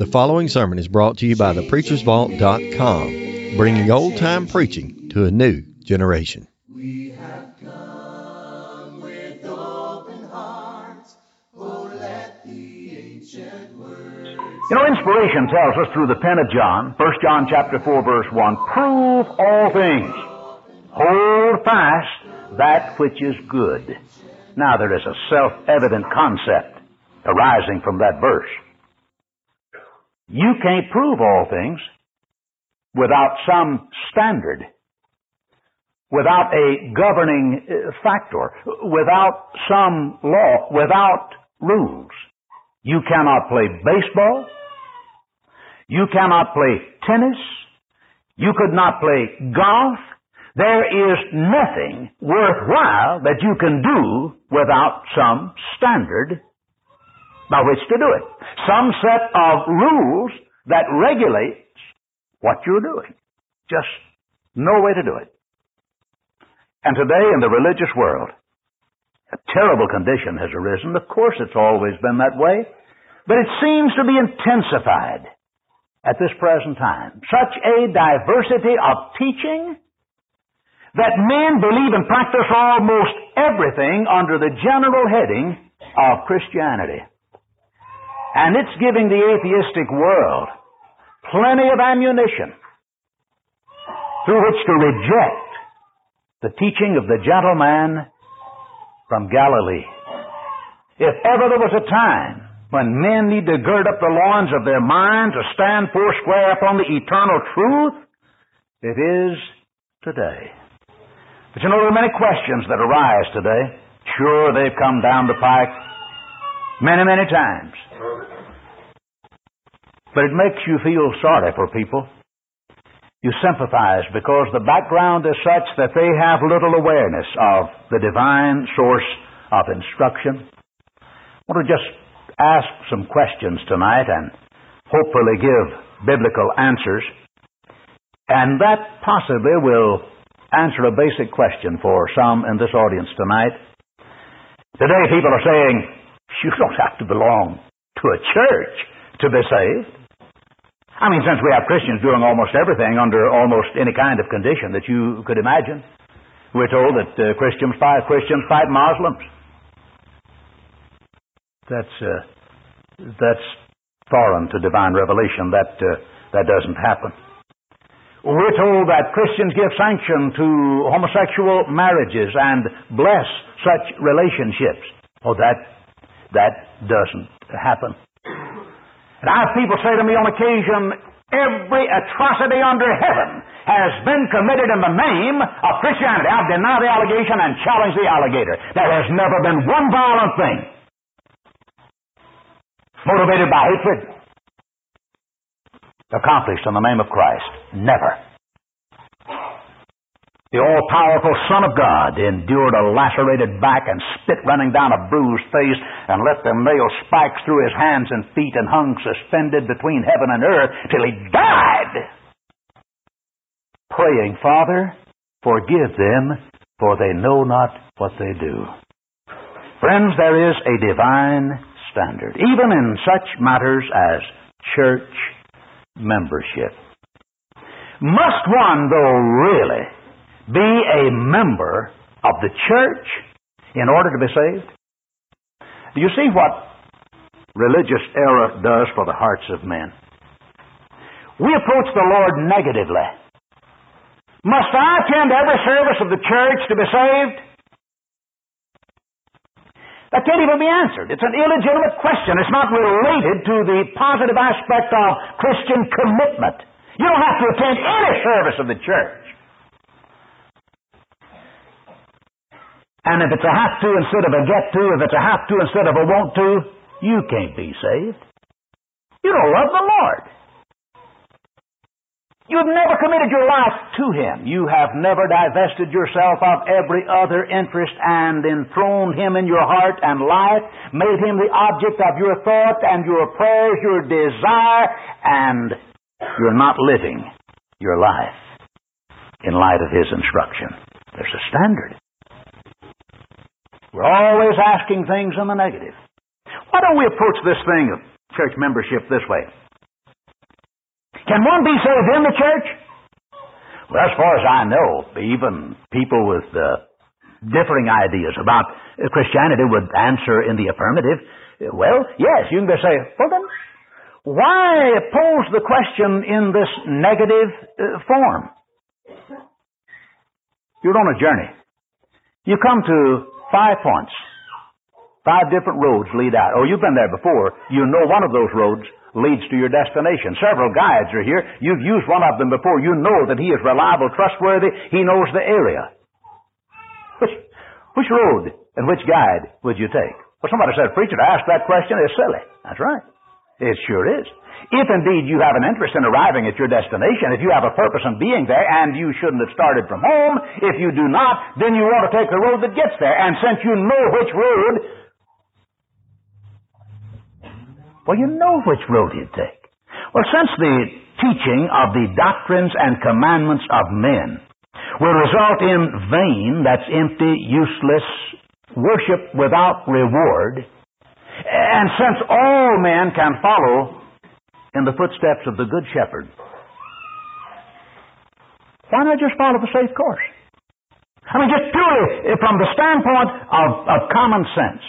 The following sermon is brought to you by thepreachersvault.com, bringing old time preaching to a new generation. We have come with open hearts. Oh, let the ancient words. You know, inspiration tells us through the pen of John, 1 John chapter 4 verse 1, prove all things. Hold fast that which is good. Now there is a self-evident concept arising from that verse. You can't prove all things without some standard, without a governing uh, factor, without some law, without rules. You cannot play baseball. You cannot play tennis. You could not play golf. There is nothing worthwhile that you can do without some standard by which to do it. Some set of rules that regulates what you're doing. Just no way to do it. And today in the religious world, a terrible condition has arisen. Of course it's always been that way, but it seems to be intensified at this present time. Such a diversity of teaching that men believe and practice almost everything under the general heading of Christianity. And it's giving the atheistic world plenty of ammunition through which to reject the teaching of the gentleman from Galilee. If ever there was a time when men need to gird up the loins of their minds to stand foursquare upon the eternal truth, it is today. But you know, there are many questions that arise today. Sure, they've come down the pike many, many times. But it makes you feel sorry for people. You sympathize because the background is such that they have little awareness of the divine source of instruction. I want to just ask some questions tonight and hopefully give biblical answers. And that possibly will answer a basic question for some in this audience tonight. Today people are saying, you don't have to belong to a church to be saved. I mean, since we have Christians doing almost everything under almost any kind of condition that you could imagine, we're told that uh, Christians fight Christians fight Muslims. That's uh, that's foreign to divine revelation. That uh, that doesn't happen. We're told that Christians give sanction to homosexual marriages and bless such relationships. Oh, that that doesn't happen. And I have people say to me on occasion, every atrocity under heaven has been committed in the name of Christianity. I deny the allegation and challenge the alligator. There has never been one violent thing motivated by hatred accomplished in the name of Christ. Never. The all powerful Son of God endured a lacerated back and spit running down a bruised face and let them nail spikes through his hands and feet and hung suspended between heaven and earth till he died. Praying, Father, forgive them, for they know not what they do. Friends, there is a divine standard, even in such matters as church membership. Must one, though, really be a member of the church in order to be saved? Do you see what religious error does for the hearts of men? We approach the Lord negatively. Must I attend every service of the church to be saved? That can't even be answered. It's an illegitimate question. It's not related to the positive aspect of Christian commitment. You don't have to attend any service of the church. And if it's a have to instead of a get to, if it's a have to instead of a want to, you can't be saved. You don't love the Lord. You've never committed your life to Him. You have never divested yourself of every other interest and enthroned Him in your heart and life, made Him the object of your thought and your prayers, your desire, and you're not living your life in light of His instruction. There's a standard. We're always asking things in the negative. Why don't we approach this thing of church membership this way? Can one be saved in the church? Well, as far as I know, even people with uh, differing ideas about Christianity would answer in the affirmative. Well, yes, you can say, well then, why pose the question in this negative uh, form? You're on a journey. You come to five points. Five different roads lead out. Oh, you've been there before. You know one of those roads leads to your destination. Several guides are here. You've used one of them before. You know that he is reliable, trustworthy. He knows the area. Which, which road and which guide would you take? Well, somebody said, preacher, to ask that question is silly. That's right. It sure is. If indeed you have an interest in arriving at your destination, if you have a purpose in being there, and you shouldn't have started from home, if you do not, then you want to take the road that gets there. And since you know which road, well, you know which road you take. Well, since the teaching of the doctrines and commandments of men will result in vain, that's empty, useless, worship without reward, and since all men can follow in the footsteps of the Good Shepherd. Why not just follow the safe course? I mean, just purely from the standpoint of, of common sense.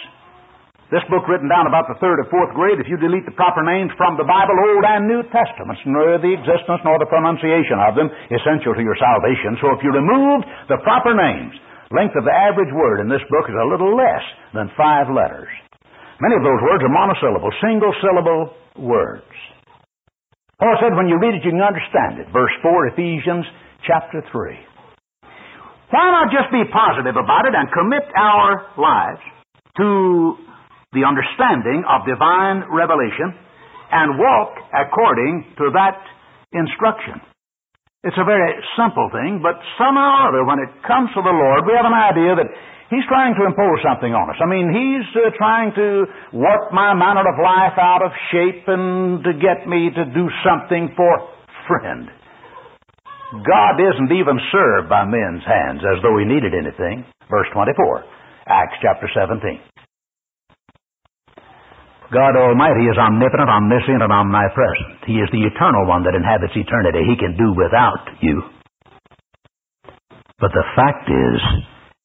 This book written down about the third or fourth grade, if you delete the proper names from the Bible, Old and New Testaments, nor the existence nor the pronunciation of them essential to your salvation. So if you remove the proper names, length of the average word in this book is a little less than five letters. Many of those words are monosyllable, single syllable words. Paul said when you read it, you can understand it. Verse 4, Ephesians chapter 3. Why not just be positive about it and commit our lives to the understanding of divine revelation and walk according to that instruction? It's a very simple thing, but somehow or other, when it comes to the Lord, we have an idea that He's trying to impose something on us. I mean, he's uh, trying to work my manner of life out of shape and to get me to do something for friend. God isn't even served by men's hands as though he needed anything. Verse 24, Acts chapter 17. God Almighty is omnipotent, omniscient, and omnipresent. He is the eternal one that inhabits eternity. He can do without you. But the fact is,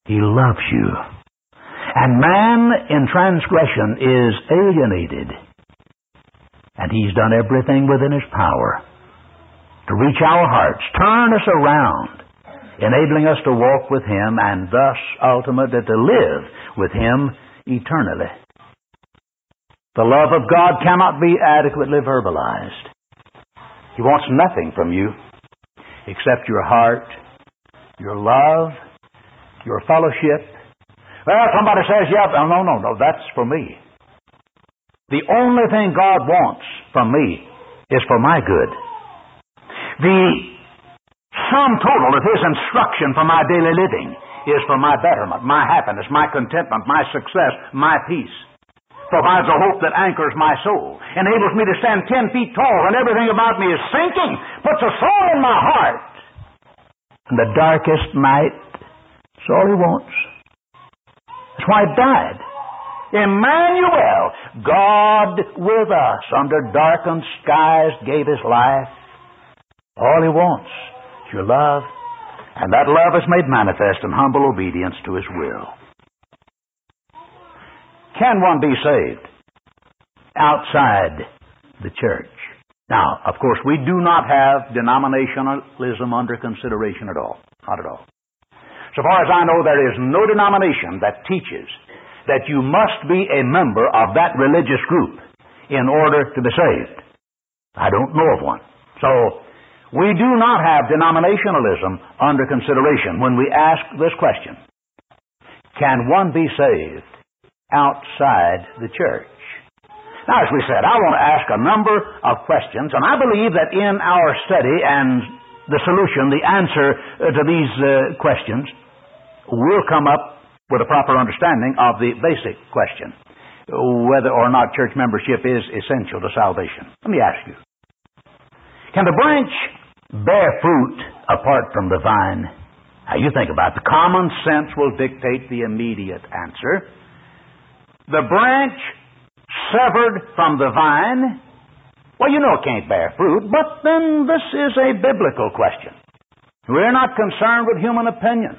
he loves you. And man in transgression is alienated. And He's done everything within His power to reach our hearts, turn us around, enabling us to walk with Him and thus ultimately to live with Him eternally. The love of God cannot be adequately verbalized. He wants nothing from you except your heart, your love, your fellowship. Well, somebody says, yeah, no, no, no, that's for me. The only thing God wants from me is for my good. The sum total of His instruction for my daily living is for my betterment, my happiness, my contentment, my success, my peace. Provides a hope that anchors my soul, enables me to stand ten feet tall when everything about me is sinking, puts a soul in my heart. In the darkest night, that's all he wants. That's why he died. Emmanuel, God with us under darkened skies, gave his life. All he wants is your love, and that love is made manifest in humble obedience to his will. Can one be saved outside the church? Now, of course, we do not have denominationalism under consideration at all. Not at all. So far as I know, there is no denomination that teaches that you must be a member of that religious group in order to be saved. I don't know of one. So, we do not have denominationalism under consideration when we ask this question Can one be saved outside the church? Now, as we said, I want to ask a number of questions, and I believe that in our study and the solution, the answer to these uh, questions, we'll come up with a proper understanding of the basic question whether or not church membership is essential to salvation. Let me ask you Can the branch bear fruit apart from the vine? Now, you think about it. The common sense will dictate the immediate answer. The branch severed from the vine Well, you know it can't bear fruit, but then this is a biblical question. We're not concerned with human opinion.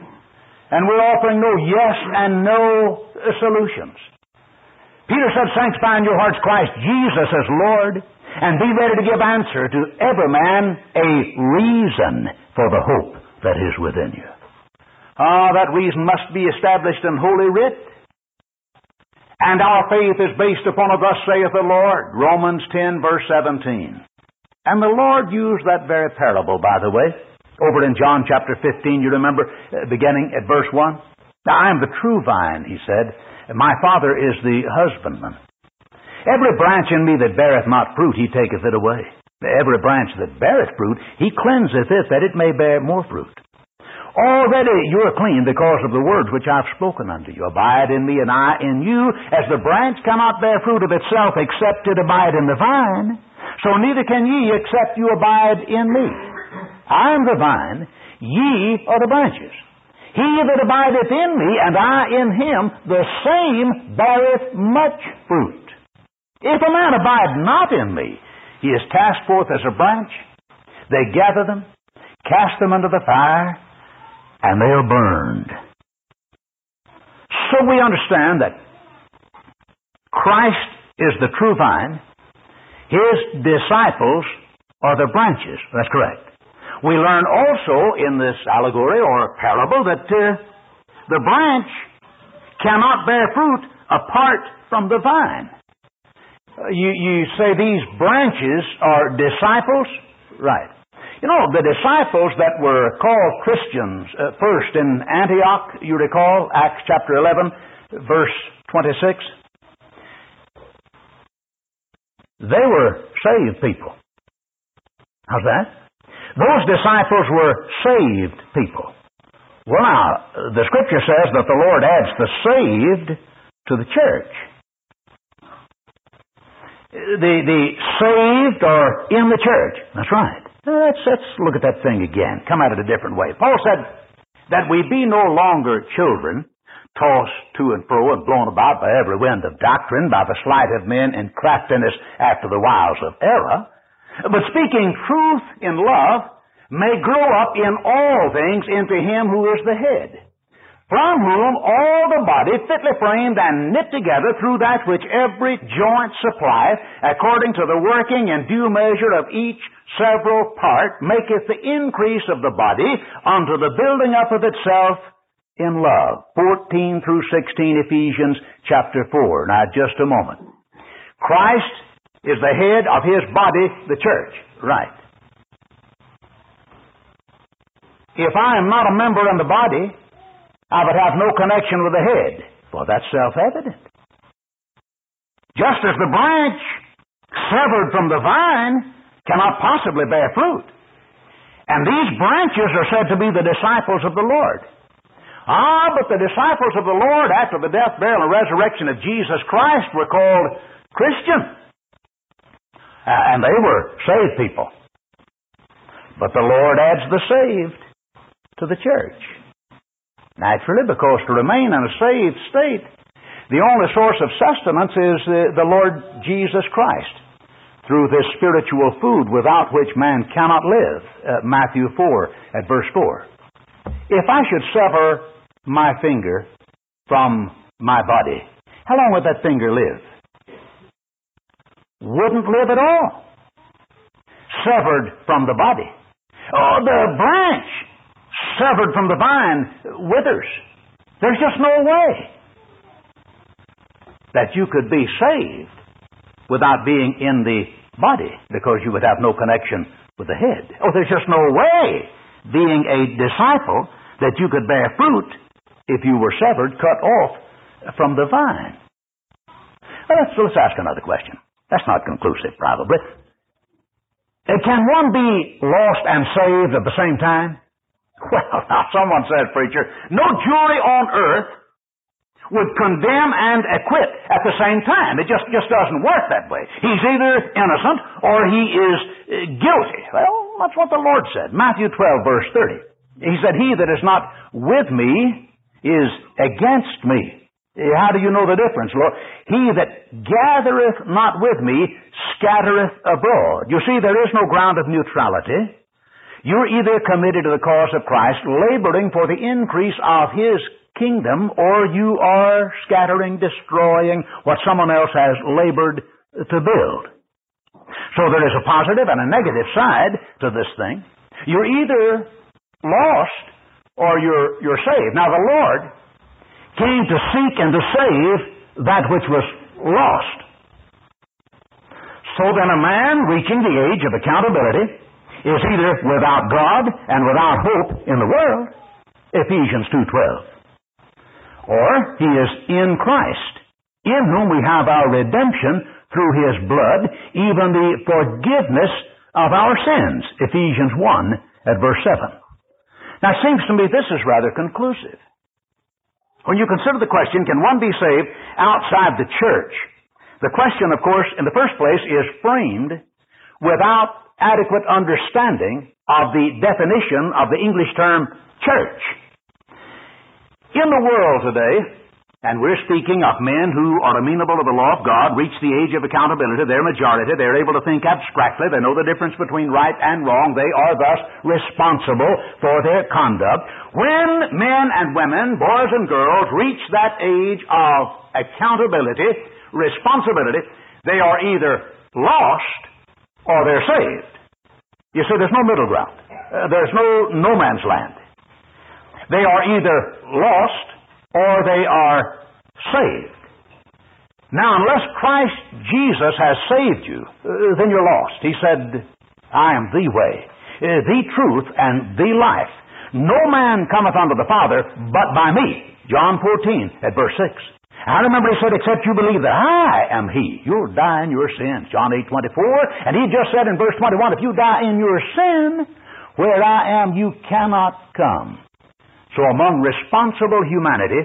And we're offering no yes and no uh, solutions. Peter said, Sanctify in your hearts Christ Jesus as Lord, and be ready to give answer to every man a reason for the hope that is within you. Ah, that reason must be established in Holy Writ. And our faith is based upon a thus saith the Lord, Romans 10 verse 17. And the Lord used that very parable, by the way, over in John chapter 15, you remember, uh, beginning at verse 1? Now I am the true vine, he said, my Father is the husbandman. Every branch in me that beareth not fruit, he taketh it away. Every branch that beareth fruit, he cleanseth it, that it may bear more fruit. Already you are clean because of the words which I have spoken unto you. Abide in me, and I in you, as the branch cannot bear fruit of itself except it abide in the vine, so neither can ye except you abide in me. I am the vine, ye are the branches. He that abideth in me, and I in him, the same beareth much fruit. If a man abide not in me, he is cast forth as a branch. They gather them, cast them under the fire, and they are burned. So we understand that Christ is the true vine. His disciples are the branches. That's correct. We learn also in this allegory or parable that uh, the branch cannot bear fruit apart from the vine. Uh, you, you say these branches are disciples? Right. You know, the disciples that were called Christians uh, first in Antioch, you recall, Acts chapter 11, verse 26, they were saved people. How's that? Those disciples were saved people. Well, now, the scripture says that the Lord adds the saved to the church. The, the saved are in the church. That's right. Let's, let's look at that thing again. Come at it a different way. Paul said that we be no longer children, tossed to and fro and blown about by every wind of doctrine, by the sleight of men and craftiness after the wiles of error but speaking truth in love, may grow up in all things into him who is the head, from whom all the body, fitly framed and knit together through that which every joint supplieth, according to the working and due measure of each several part, maketh the increase of the body unto the building up of itself in love. 14 through 16, Ephesians chapter 4. Now, just a moment. Christ is the head of his body, the church. Right. If I am not a member in the body, I would have no connection with the head. Well, that's self-evident. Just as the branch severed from the vine cannot possibly bear fruit. And these branches are said to be the disciples of the Lord. Ah, but the disciples of the Lord after the death, burial, and resurrection of Jesus Christ were called Christians. Uh, and they were saved people. But the Lord adds the saved to the church. Naturally, because to remain in a saved state, the only source of sustenance is uh, the Lord Jesus Christ through this spiritual food without which man cannot live. Uh, Matthew 4 at verse 4. If I should sever my finger from my body, how long would that finger live? Wouldn't live at all. Severed from the body. Oh, the branch severed from the vine withers. There's just no way that you could be saved without being in the body because you would have no connection with the head. Oh, there's just no way being a disciple that you could bear fruit if you were severed, cut off from the vine. Let's, let's ask another question. That's not conclusive, probably. Can one be lost and saved at the same time? Well, now someone said, preacher, no jury on earth would condemn and acquit at the same time. It just, just doesn't work that way. He's either innocent or he is uh, guilty. Well, that's what the Lord said. Matthew 12, verse 30. He said, He that is not with me is against me. Eh, How do you know the difference, Lord? He that gathereth not with me scattereth abroad. You see, there is no ground of neutrality. You're either committed to the cause of Christ, laboring for the increase of His kingdom, or you are scattering, destroying what someone else has labored to build. So there is a positive and a negative side to this thing. You're either lost or you're, you're saved. Now the Lord came to seek and to save that which was lost. So then a man reaching the age of accountability is either without God and without hope in the world, Ephesians 2.12, or he is in Christ, in whom we have our redemption through his blood, even the forgiveness of our sins, Ephesians 1 at verse 7. Now it seems to me this is rather conclusive. When you consider the question, can one be saved outside the church? The question, of course, in the first place is framed without adequate understanding of the definition of the English term church. In the world today, and we're speaking of men who are amenable to the law of God, reach the age of accountability, they're majority, they're able to think abstractly, they know the difference between right and wrong, they are thus responsible for their conduct. When men and women, boys and girls, reach that age of accountability, responsibility, they are either lost or they're saved. You see, there's no middle ground. Uh, there's no no man's land. They are either lost or they are saved. Now, unless Christ Jesus has saved you, uh, then you're lost. He said, I am the way, uh, the truth, and the life. No man cometh unto the Father but by me. John 14 at verse 6. I remember he said, except you believe that I am he, you'll die in your sins. John 8, 24. And he just said in verse 21, if you die in your sin, where I am, you cannot come. So among responsible humanity,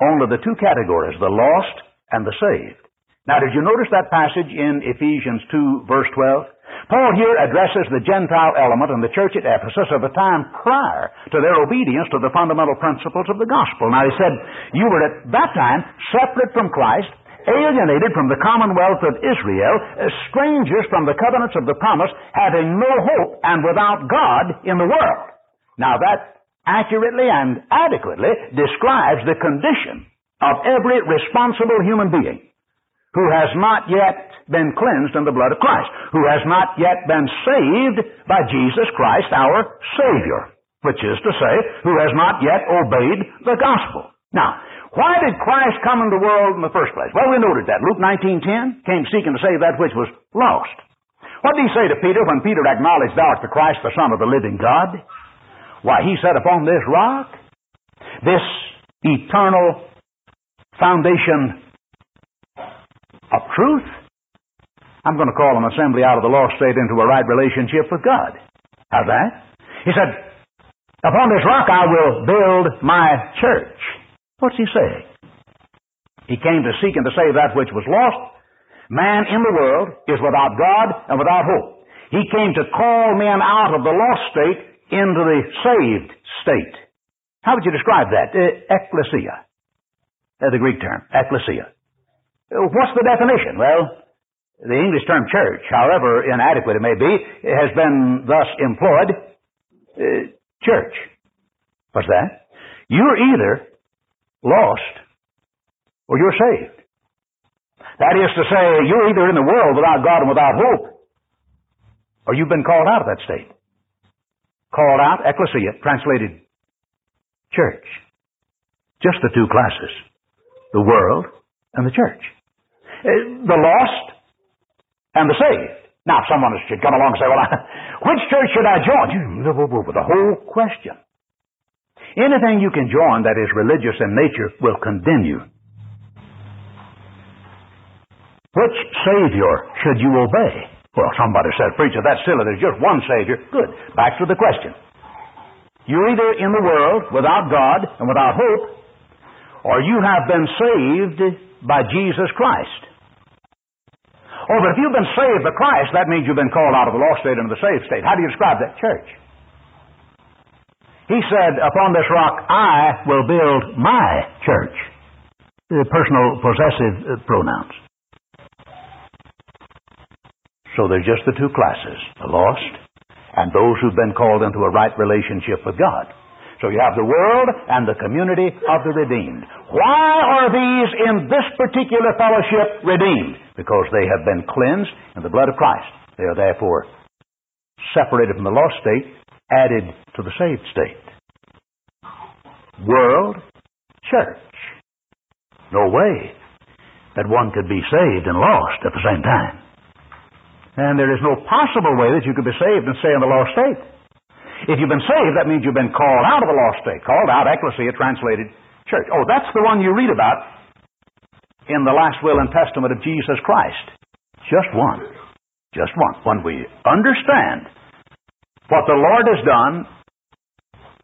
only the two categories, the lost and the saved. Now, did you notice that passage in Ephesians 2, verse 12? Paul here addresses the Gentile element in the church at Ephesus of the time prior to their obedience to the fundamental principles of the gospel. Now, he said, You were at that time separate from Christ, alienated from the commonwealth of Israel, eh, strangers from the covenants of the promise, having no hope and without God in the world. Now, that accurately and adequately describes the condition of every responsible human being who has not yet been cleansed in the blood of Christ, who has not yet been saved by Jesus Christ, our Savior, which is to say, who has not yet obeyed the gospel. Now, why did Christ come into the world in the first place? Well, we noted that. Luke 19.10 came seeking to save that which was lost. What did he say to Peter when Peter acknowledged, Thou art the Christ, the Son of the living God? Why, he said, Upon this rock, this eternal foundation of truth, I'm going to call an assembly out of the lost state into a right relationship with God. How's that? He said, Upon this rock I will build my church. What's he saying? He came to seek and to save that which was lost. Man in the world is without God and without hope. He came to call men out of the lost state into the saved state. How would you describe that? Uh, ecclesia. Uh, the Greek term, ecclesia. Uh, what's the definition? Well, the English term church, however inadequate it may be, has been thus employed. Church. What's that? You're either lost or you're saved. That is to say, you're either in the world without God and without hope, or you've been called out of that state. Called out, ecclesia, translated church. Just the two classes. The world and the church. Uh, The lost and the saved. Now, someone should come along and say, well, which church should I join? You- The whole question. Anything you can join that is religious in nature will condemn you. Which Savior should you obey? Well, somebody said, Preacher, that's silly. There's just one Savior. Good. Back to the question. You're either in the world without God and without hope, or you have been saved by Jesus Christ. Oh, but if you've been saved by Christ, that means you've been called out of the lost state into the saved state. How do you describe that church? He said, Upon this rock I will build my church. uh, personal possessive uh, pronouns. So there's just the two classes, the lost and those who've been called into a right relationship with God. So you have the world and the community of the redeemed. Why are these in this particular fellowship redeemed? Because they have been cleansed in the blood of Christ. They are therefore separated from the lost state, added to the saved state. World, church. No way that one could be saved and lost at the same time. And there is no possible way that you could be saved and stay in the lost state. If you've been saved, that means you've been called out of the lost state. Called out, ecclesia, translated church. Oh, that's the one you read about in the last will and testament of Jesus Christ. Just one. Just one. When we understand what the Lord has done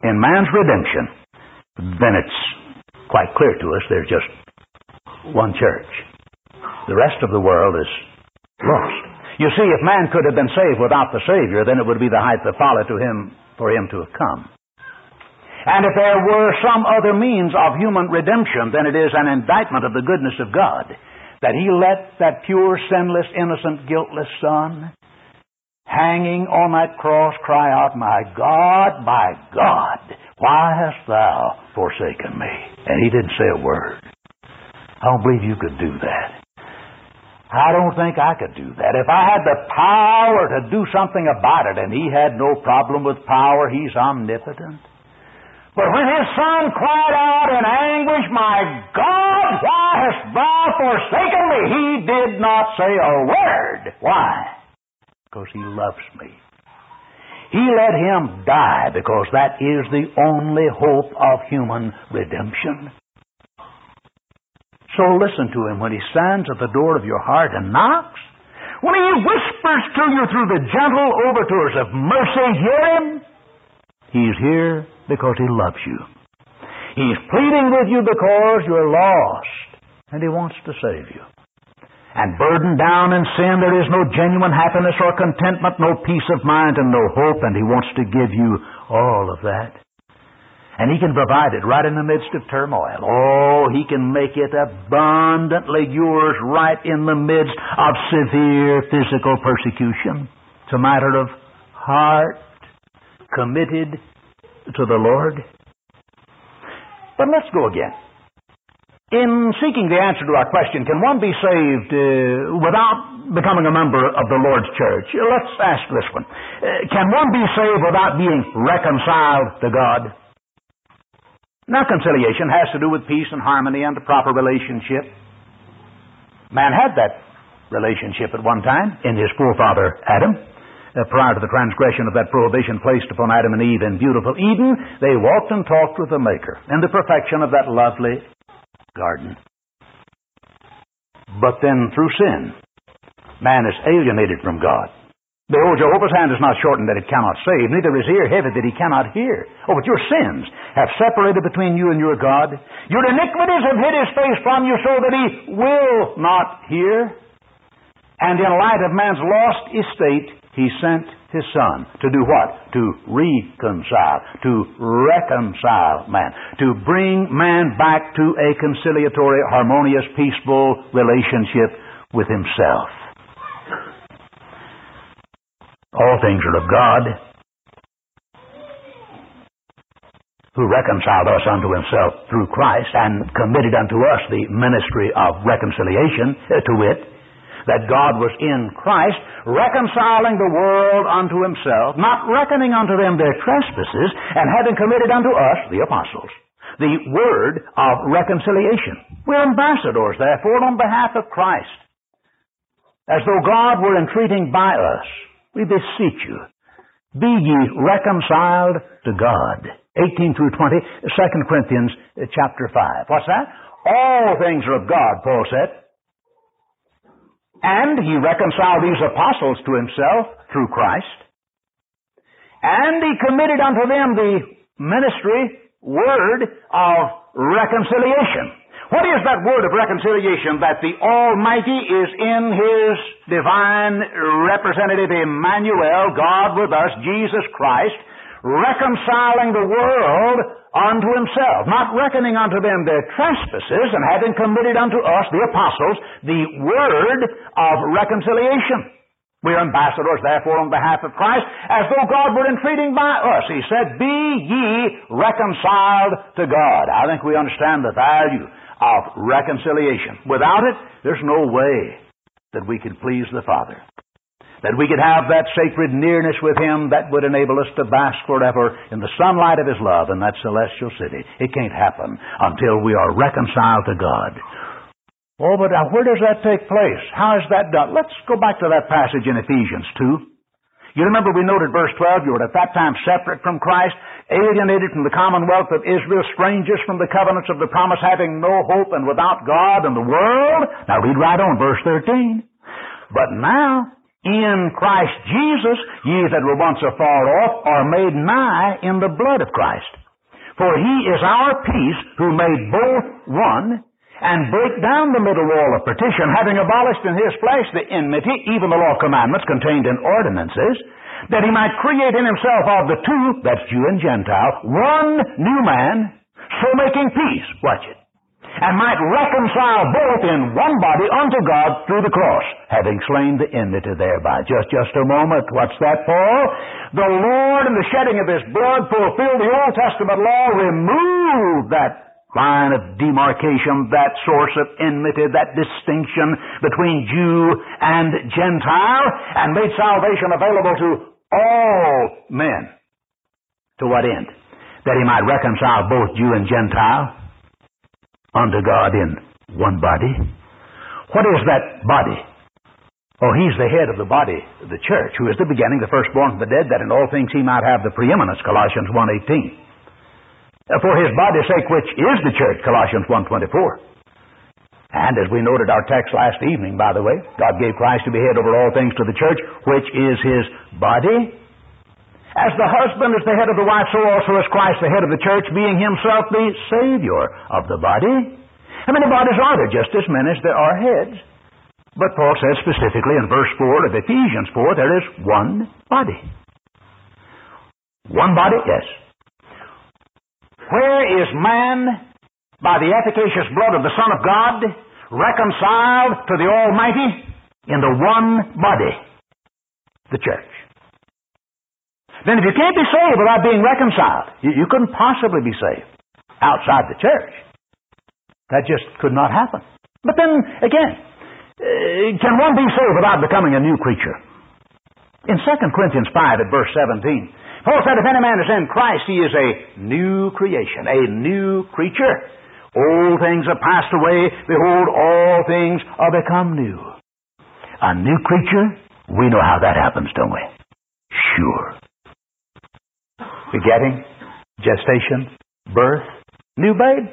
in man's redemption, then it's quite clear to us there's just one church. The rest of the world is lost. You see, if man could have been saved without the Savior, then it would be the height of folly to him for him to have come. And if there were some other means of human redemption, then it is an indictment of the goodness of God that He let that pure, sinless, innocent, guiltless Son hanging on that cross cry out, My God, my God, why hast thou forsaken me? And He didn't say a word. I don't believe you could do that. I don't think I could do that. If I had the power to do something about it, and he had no problem with power, he's omnipotent. But when his son cried out in anguish, My God, why hast thou forsaken me? He did not say a word. Why? Because he loves me. He let him die because that is the only hope of human redemption. So listen to him when he stands at the door of your heart and knocks. When he whispers to you through the gentle overtures of mercy, hear him. He's here because he loves you. He's pleading with you because you're lost and he wants to save you. And burdened down in sin, there is no genuine happiness or contentment, no peace of mind, and no hope, and he wants to give you all of that. And He can provide it right in the midst of turmoil. Oh, He can make it abundantly yours right in the midst of severe physical persecution. It's a matter of heart committed to the Lord. But let's go again. In seeking the answer to our question, can one be saved uh, without becoming a member of the Lord's church? Let's ask this one. Uh, can one be saved without being reconciled to God? Now, conciliation has to do with peace and harmony and a proper relationship. Man had that relationship at one time in his forefather Adam. Uh, prior to the transgression of that prohibition placed upon Adam and Eve in beautiful Eden, they walked and talked with the Maker in the perfection of that lovely garden. But then through sin, man is alienated from God. Behold, Jehovah's hand is not shortened that it cannot save, neither is ear heavy that he cannot hear. Oh, but your sins have separated between you and your God. Your iniquities have hid his face from you so that he will not hear. And in light of man's lost estate, he sent his son to do what? To reconcile, to reconcile man, to bring man back to a conciliatory, harmonious, peaceful relationship with himself. All things are of God, who reconciled us unto himself through Christ and committed unto us the ministry of reconciliation, uh, to wit, that God was in Christ, reconciling the world unto himself, not reckoning unto them their trespasses, and having committed unto us, the apostles, the word of reconciliation. We're ambassadors, therefore, on behalf of Christ, as though God were entreating by us we beseech you, be ye reconciled to God. 18 through 20, 2 Corinthians uh, chapter 5. What's that? All things are of God, Paul said. And he reconciled these apostles to himself through Christ. And he committed unto them the ministry, word of reconciliation. What is that word of reconciliation? That the Almighty is in His divine representative Emmanuel, God with us, Jesus Christ, reconciling the world unto himself, not reckoning unto them their trespasses, and having committed unto us, the apostles, the word of reconciliation. We are ambassadors, therefore, on behalf of Christ, as though God were entreating by us. He said, Be ye reconciled to God. I think we understand the value of reconciliation. Without it, there's no way that we can please the Father. That we could have that sacred nearness with Him that would enable us to bask forever in the sunlight of His love in that celestial city. It can't happen until we are reconciled to God. Oh, but now where does that take place? How is that done? Let's go back to that passage in Ephesians 2. You remember we noted verse 12, you were at that time separate from Christ, alienated from the commonwealth of Israel, strangers from the covenants of the promise, having no hope and without God in the world. Now read right on, verse 13. But now, in Christ Jesus, ye that were once afar off are made nigh in the blood of Christ. For he is our peace, who made both one, and break down the middle wall of partition, having abolished in his flesh the enmity, even the law of commandments contained in ordinances, that he might create in himself of the two, that's Jew and Gentile, one new man, so making peace, watch it, and might reconcile both in one body unto God through the cross, having slain the enmity thereby. Just, just a moment. What's that, Paul? The Lord in the shedding of his blood fulfilled the Old Testament law, removed that line of demarcation, that source of enmity, that distinction between Jew and Gentile, and made salvation available to all men. To what end? That he might reconcile both Jew and Gentile unto God in one body. What is that body? Oh, he's the head of the body, the church, who is the beginning, the firstborn of the dead, that in all things he might have the preeminence, Colossians 1.18 Uh, for his body's sake, which is the church, Colossians 1.24. And as we noted our text last evening, by the way, God gave Christ to be head over all things to the church, which is his body. As the husband is the head of the wife, so also is Christ the head of the church, being himself the Savior of the body. How many bodies are there? Just as many as there are heads. But Paul says specifically in verse 4 of Ephesians 4, there is one body. One body, yes. Where is man, by the efficacious blood of the Son of God, reconciled to the Almighty? In the one body, the church. Then if you can't be saved without being reconciled, you, you couldn't possibly be saved outside the church. That just could not happen. But then, again, uh, can one be saved without becoming a new creature? In 2 Corinthians 5 at verse 17, Paul said, if any man is in Christ, he is a new creation, a new creature. Old things are passed away. Behold, all things are become new. A new creature? We know how that happens, don't we? Sure. Begetting, gestation, birth, new babe.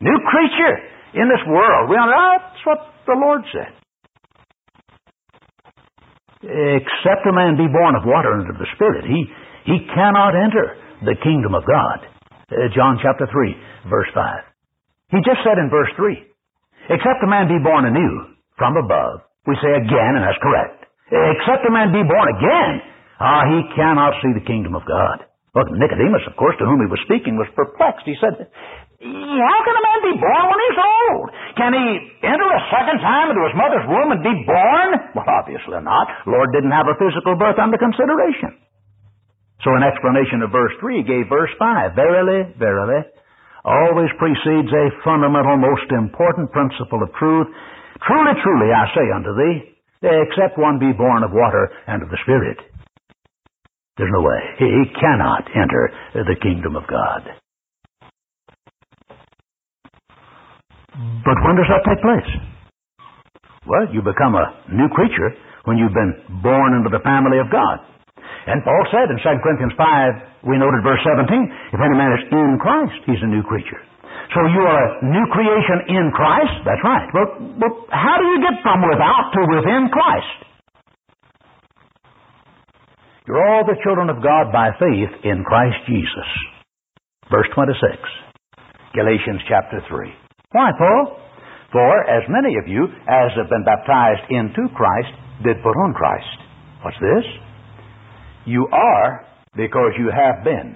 New creature in this world. We know that's what the Lord said. Except a man be born of water and of the Spirit, he, he cannot enter the kingdom of God. Uh, John chapter 3, verse 5. He just said in verse 3, except a man be born anew from above. We say again, and that's correct. Except a man be born again, ah, he cannot see the kingdom of God. Well, Nicodemus, of course, to whom he was speaking, was perplexed. He said, How can a man be born when he's old? Can he enter a second time into his mother's womb and be born? Well, obviously not. Lord didn't have a physical birth under consideration. So in explanation of verse 3, he gave verse 5. Verily, verily, always precedes a fundamental, most important principle of truth. Truly, truly, I say unto thee, except one be born of water and of the Spirit, there's no way. He cannot enter the kingdom of God. But when does that take place? Well, you become a new creature when you've been born into the family of God. And Paul said in 2 Corinthians 5, we noted verse 17, if any man is in Christ, he's a new creature. So you are a new creation in Christ? That's right. But, but how do you get from without to within Christ? You're all the children of God by faith in Christ Jesus. Verse 26. Galatians chapter 3. Why, Paul? For as many of you as have been baptized into Christ did put on Christ. What's this? You are Because you have been.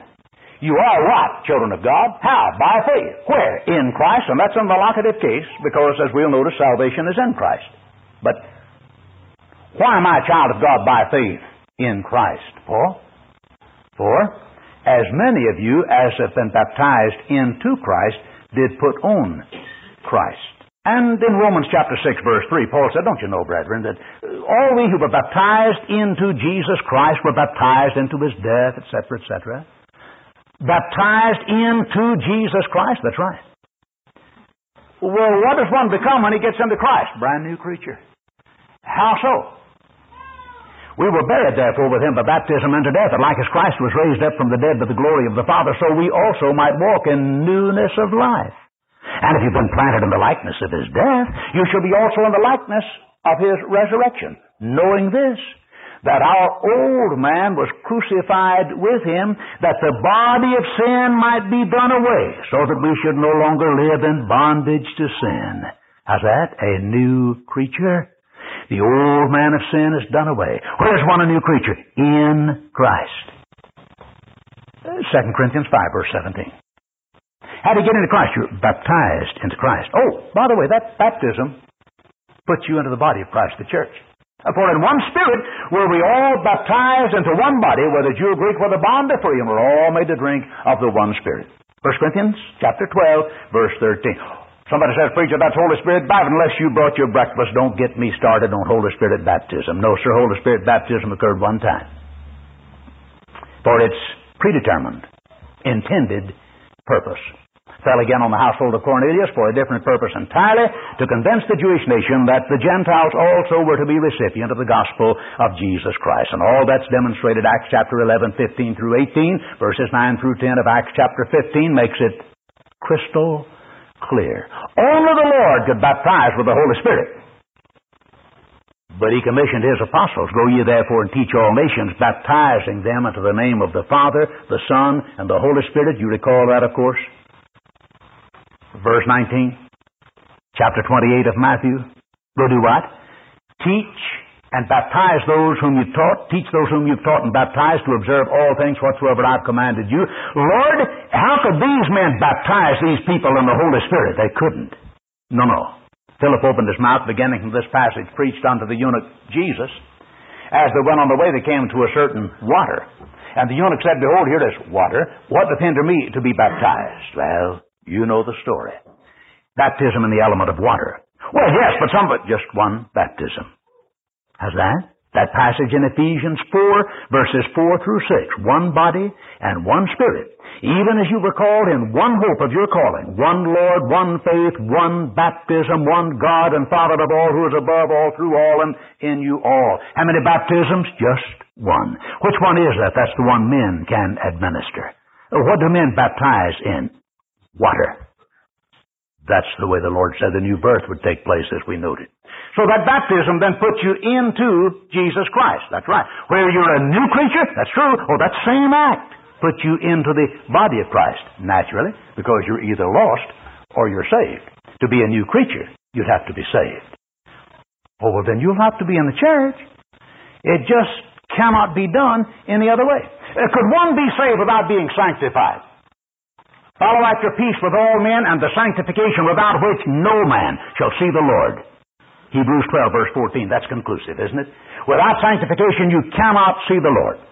You are what, children of God? How? By faith. Where? In Christ. And that's in the locative case because, as we'll notice, salvation is in Christ. But why am I a child of God by faith in Christ? Paul. For as many of you as have been baptized into Christ did put on Christ. And in Romans chapter 6 verse 3, Paul said, Don't you know, brethren, that uh, all we who were baptized into Jesus Christ were baptized into his death, etc., etc. Baptized into Jesus Christ, that's right. Well, what does one become when he gets into Christ? Brand new creature. How so? We were buried, therefore, with him by baptism into death, that like as Christ was raised up from the dead by the glory of the Father, so we also might walk in newness of life. And if you've been planted in the likeness of his death, you shall be also in the likeness of his resurrection, knowing this, that our old man was crucified with him, that the body of sin might be done away, so that we should no longer live in bondage to sin. How's that? A new creature? The old man of sin is done away. Where's one a new creature? In Christ. 2 Corinthians 5, verse 17. How do you get into Christ? You're baptized into Christ. Oh, by the way, that baptism puts you into the body of Christ, the church. For in one spirit were we all baptized into one body, whether Jew or Greek, whether bond or free, and we're all made to drink of the one spirit. 1 Corinthians chapter 12, verse 13. Somebody says, Preacher, that's Holy Spirit baptism. Unless you brought your breakfast, don't get me started on Holy Spirit baptism. No, sir, Holy Spirit baptism occurred one time. For its predetermined, intended purpose. Fell again on the household of Cornelius for a different purpose entirely, to convince the Jewish nation that the Gentiles also were to be recipient of the gospel of Jesus Christ. And all that's demonstrated Acts chapter 11, 15 through 18, verses 9 through 10 of Acts chapter 15 makes it crystal clear. Only the Lord could baptize with the Holy Spirit. But he commissioned his apostles, Go ye therefore and teach all nations, baptizing them into the name of the Father, the Son, and the Holy Spirit. You recall that, of course? Verse 19, chapter 28 of Matthew. Go do what? Teach and baptize those whom you've taught, teach those whom you've taught and baptized to observe all things whatsoever I've commanded you. Lord, how could these men baptize these people in the Holy Spirit? They couldn't. No, no. Philip opened his mouth, beginning from this passage, preached unto the eunuch Jesus. As they went on the way, they came to a certain water. And the eunuch said, Behold, here is water. What doth hinder me to be baptized? Well, you know the story. Baptism in the element of water. Well, yes, but some, but just one baptism. How's that? That passage in Ephesians 4, verses 4 through 6. One body and one spirit. Even as you were called in one hope of your calling. One Lord, one faith, one baptism, one God and Father of all, who is above all, through all, and in you all. How many baptisms? Just one. Which one is that? That's the one men can administer. Oh, what do men baptize in? Water. That's the way the Lord said the new birth would take place, as we noted. So that baptism then puts you into Jesus Christ. That's right. Where you're a new creature, that's true. Oh, that same act puts you into the body of Christ, naturally, because you're either lost or you're saved. To be a new creature, you'd have to be saved. Oh, well, then you'll have to be in the church. It just cannot be done any other way. Uh, could one be saved without being sanctified? Follow after peace with all men and the sanctification without which no man shall see the Lord. Hebrews 12, verse 14. That's conclusive, isn't it? Without sanctification, you cannot see the Lord.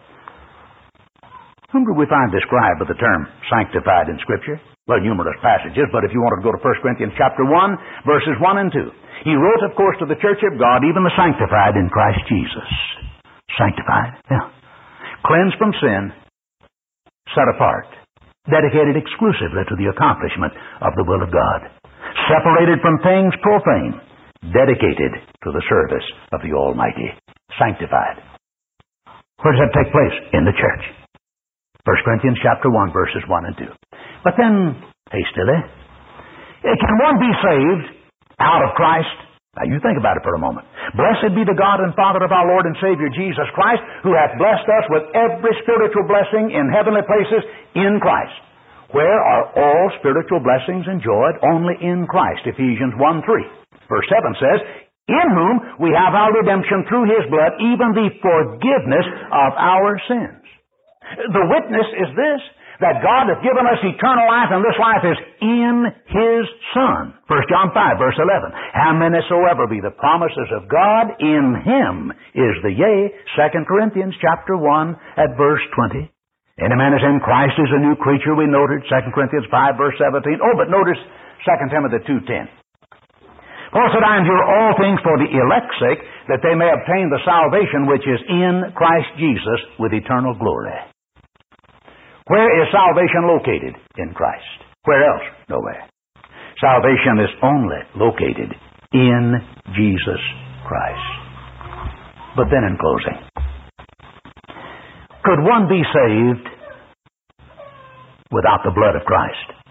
Whom do we find described with the term sanctified in Scripture? Well, numerous passages, but if you wanted to go to 1 Corinthians chapter 1, verses 1 and 2. He wrote, of course, to the church of God, even the sanctified in Christ Jesus. Sanctified, yeah. Cleansed from sin, set apart dedicated exclusively to the accomplishment of the will of God, separated from things profane, dedicated to the service of the Almighty, sanctified. Where does that take place? In the church. 1 Corinthians chapter 1, verses 1 and 2. But then, hastily, eh, can one be saved out of Christ? Now you think about it for a moment. Blessed be the God and Father of our Lord and Savior Jesus Christ, who hath blessed us with every spiritual blessing in heavenly places in Christ. Where are all spiritual blessings enjoyed? Only in Christ. Ephesians 1 3. Verse 7 says, In whom we have our redemption through his blood, even the forgiveness of our sins. The witness is this, that God hath given us eternal life, and this life is in His Son. 1 John 5, verse 11. How many soever be the promises of God, in Him is the yea. 2 Corinthians chapter 1 at verse 20. Any man is in Christ is a new creature, we noted, 2 Corinthians 5, verse 17. Oh, but notice 2 Timothy 2.10. Said, I endure all things for the elect's sake, that they may obtain the salvation which is in Christ Jesus with eternal glory. Where is salvation located? In Christ. Where else? Nowhere. Salvation is only located in Jesus Christ. But then in closing, could one be saved without the blood of Christ?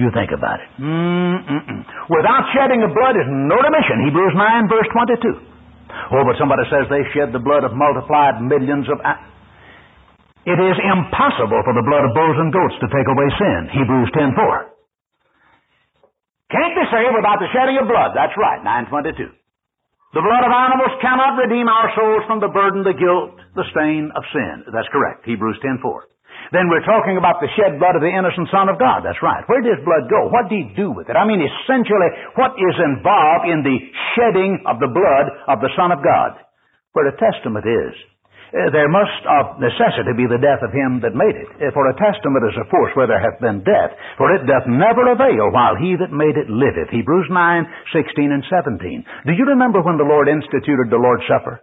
You think about it. Mm-mm-mm. Without shedding of blood is no remission. Hebrews 9, verse 22. Oh, but somebody says they shed the blood of multiplied millions of. It is impossible for the blood of bulls and goats to take away sin. Hebrews 10:4. Can't be saved without the shedding of blood. That's right, 922. The blood of animals cannot redeem our souls from the burden, the guilt, the stain of sin. That's correct. Hebrews 10:4. Then we're talking about the shed blood of the innocent Son of God. That's right. Where did does blood go? What did he do with it? I mean, essentially, what is involved in the shedding of the blood of the Son of God? Where the testament is. Uh, there must of necessity be the death of him that made it. Uh, for a testament is a force where there hath been death, for it doth never avail while he that made it liveth. Hebrews 9, 16 and 17. Do you remember when the Lord instituted the Lord's Supper?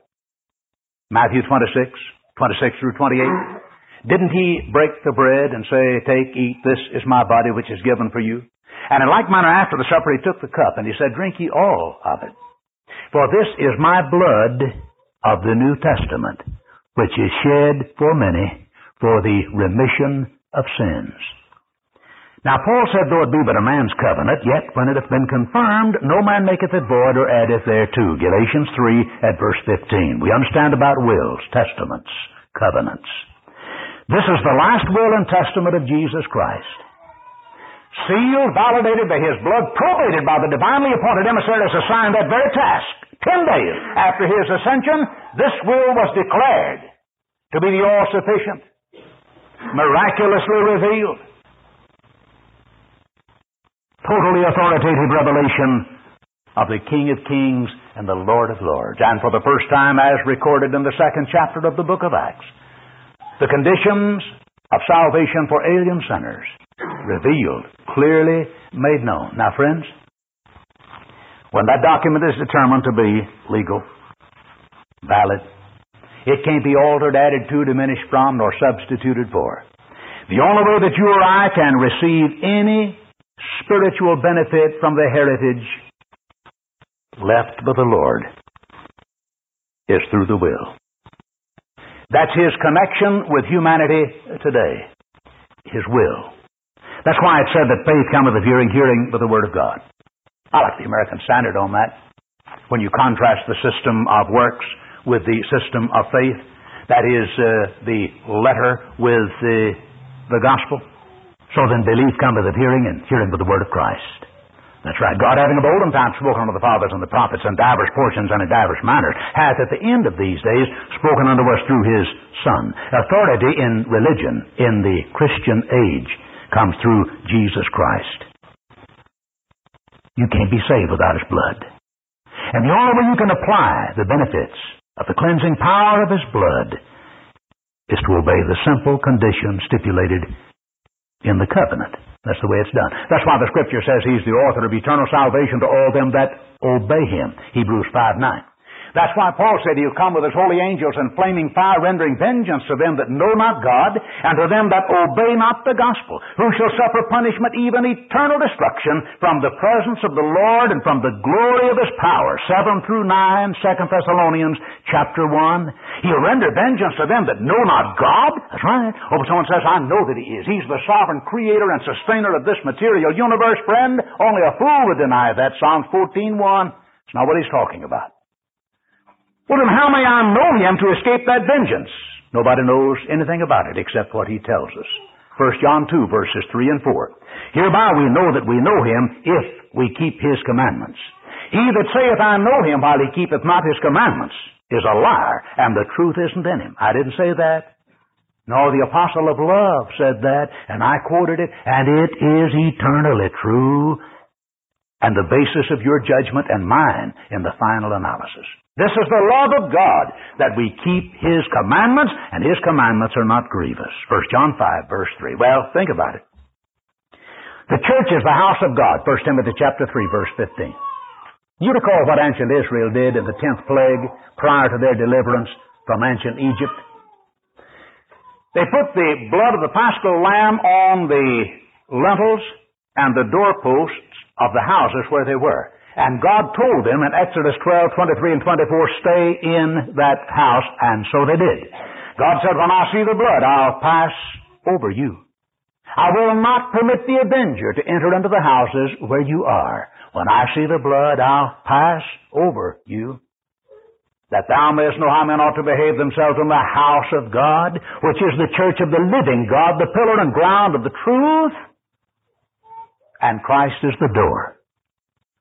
Matthew 26, 26 through 28. Didn't he break the bread and say, Take, eat, this is my body which is given for you? And in like manner after the supper he took the cup and he said, Drink ye all of it. For this is my blood of the New Testament which is shed for many for the remission of sins. Now Paul said, though it be but a man's covenant, yet when it hath been confirmed, no man maketh it void or addeth thereto. Galatians 3 at verse 15. We understand about wills, testaments, covenants. This is the last will and testament of Jesus Christ. Sealed, validated by His blood, probated by the divinely appointed emissaries assigned that very task. Ten days after his ascension, this will was declared to be the all sufficient, miraculously revealed, totally authoritative revelation of the King of Kings and the Lord of Lords. And for the first time, as recorded in the second chapter of the book of Acts, the conditions of salvation for alien sinners revealed, clearly made known. Now, friends, when that document is determined to be legal, valid, it can't be altered, added to, diminished from, nor substituted for. The only way that you or I can receive any spiritual benefit from the heritage left by the Lord is through the will. That's His connection with humanity today. His will. That's why it said that faith cometh of hearing, hearing by the Word of God. I like the American Standard on that. When you contrast the system of works with the system of faith, that is uh, the letter with the, the gospel. So then belief cometh of hearing, and hearing by the word of Christ. That's right. God having of olden time spoken unto the fathers and the prophets in divers portions and in divers manners, hath at the end of these days spoken unto us through his Son. Authority in religion in the Christian age comes through Jesus Christ. You can't be saved without His blood. And the only way you can apply the benefits of the cleansing power of His blood is to obey the simple condition stipulated in the covenant. That's the way it's done. That's why the Scripture says He's the author of eternal salvation to all them that obey Him. Hebrews 5 9. That's why Paul said he'll come with his holy angels in flaming fire, rendering vengeance to them that know not God, and to them that obey not the gospel, who shall suffer punishment, even eternal destruction, from the presence of the Lord and from the glory of his power. 7 through 9, 2 Thessalonians chapter 1. He'll render vengeance to them that know not God. That's right. Oh, but someone says, I know that he is. He's the sovereign creator and sustainer of this material universe, friend. Only a fool would deny that. Psalms 14 1. It's not what he's talking about. Well, then how may I know him to escape that vengeance? Nobody knows anything about it except what he tells us. 1 John 2, verses 3 and 4. Hereby we know that we know him if we keep his commandments. He that saith, I know him, while he keepeth not his commandments, is a liar, and the truth isn't in him. I didn't say that. No, the apostle of love said that, and I quoted it, and it is eternally true and the basis of your judgment and mine in the final analysis. This is the love of God that we keep His commandments, and His commandments are not grievous. 1 John 5, verse 3. Well, think about it. The church is the house of God. 1 Timothy chapter 3, verse 15. You recall what ancient Israel did in the tenth plague prior to their deliverance from ancient Egypt? They put the blood of the paschal lamb on the lintels and the doorposts of the houses where they were. And God told them in Exodus 12, 23 and 24, stay in that house, and so they did. God said, when I see the blood, I'll pass over you. I will not permit the avenger to enter into the houses where you are. When I see the blood, I'll pass over you. That thou mayest know how men ought to behave themselves in the house of God, which is the church of the living God, the pillar and ground of the truth and Christ is the door.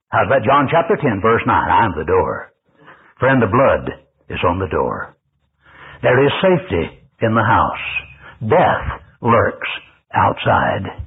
How's that? John chapter 10, verse 9. I'm the door. Friend, the blood is on the door. There is safety in the house. Death lurks outside.